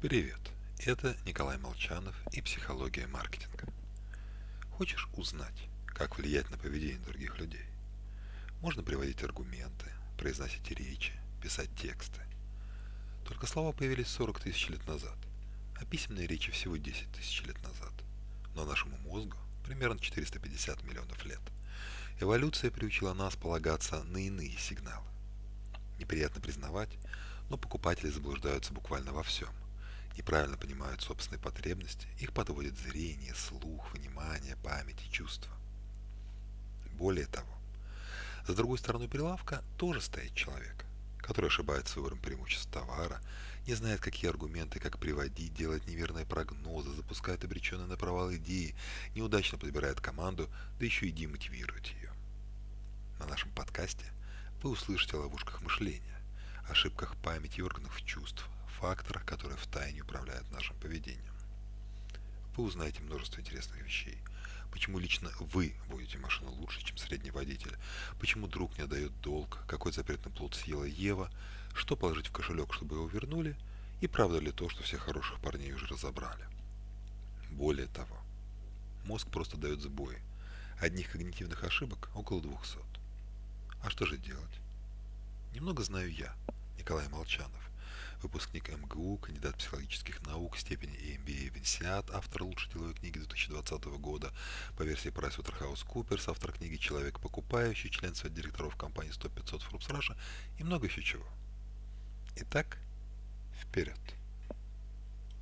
Привет, это Николай Молчанов и «Психология маркетинга». Хочешь узнать, как влиять на поведение других людей? Можно приводить аргументы, произносить речи, писать тексты. Только слова появились 40 тысяч лет назад, а письменные речи всего 10 тысяч лет назад. Но нашему мозгу примерно 450 миллионов лет. Эволюция приучила нас полагаться на иные сигналы. Неприятно признавать, но покупатели заблуждаются буквально во всем – неправильно понимают собственные потребности, их подводит зрение, слух, внимание, память и чувства. Более того, за другой стороной прилавка тоже стоит человек, который ошибается выбором преимуществ товара, не знает, какие аргументы, как приводить, делать неверные прогнозы, запускает обреченные на провал идеи, неудачно подбирает команду, да еще и демотивирует ее. На нашем подкасте вы услышите о ловушках мышления, ошибках памяти и органов чувств, факторах, которые втайне управляют нашим поведением. Вы узнаете множество интересных вещей. Почему лично вы водите машину лучше, чем средний водитель? Почему друг не отдает долг? Какой запретный плод съела Ева? Что положить в кошелек, чтобы его вернули? И правда ли то, что всех хороших парней уже разобрали? Более того, мозг просто дает сбои. Одних когнитивных ошибок около 200. А что же делать? Немного знаю я, Николай Молчанов выпускник МГУ, кандидат психологических наук, степени MBA в INSEAD, автор лучшей деловой книги 2020 года по версии PricewaterhouseCoopers, автор книги «Человек покупающий», член совета директоров компании 100-500 Forbes Russia и много еще чего. Итак, вперед!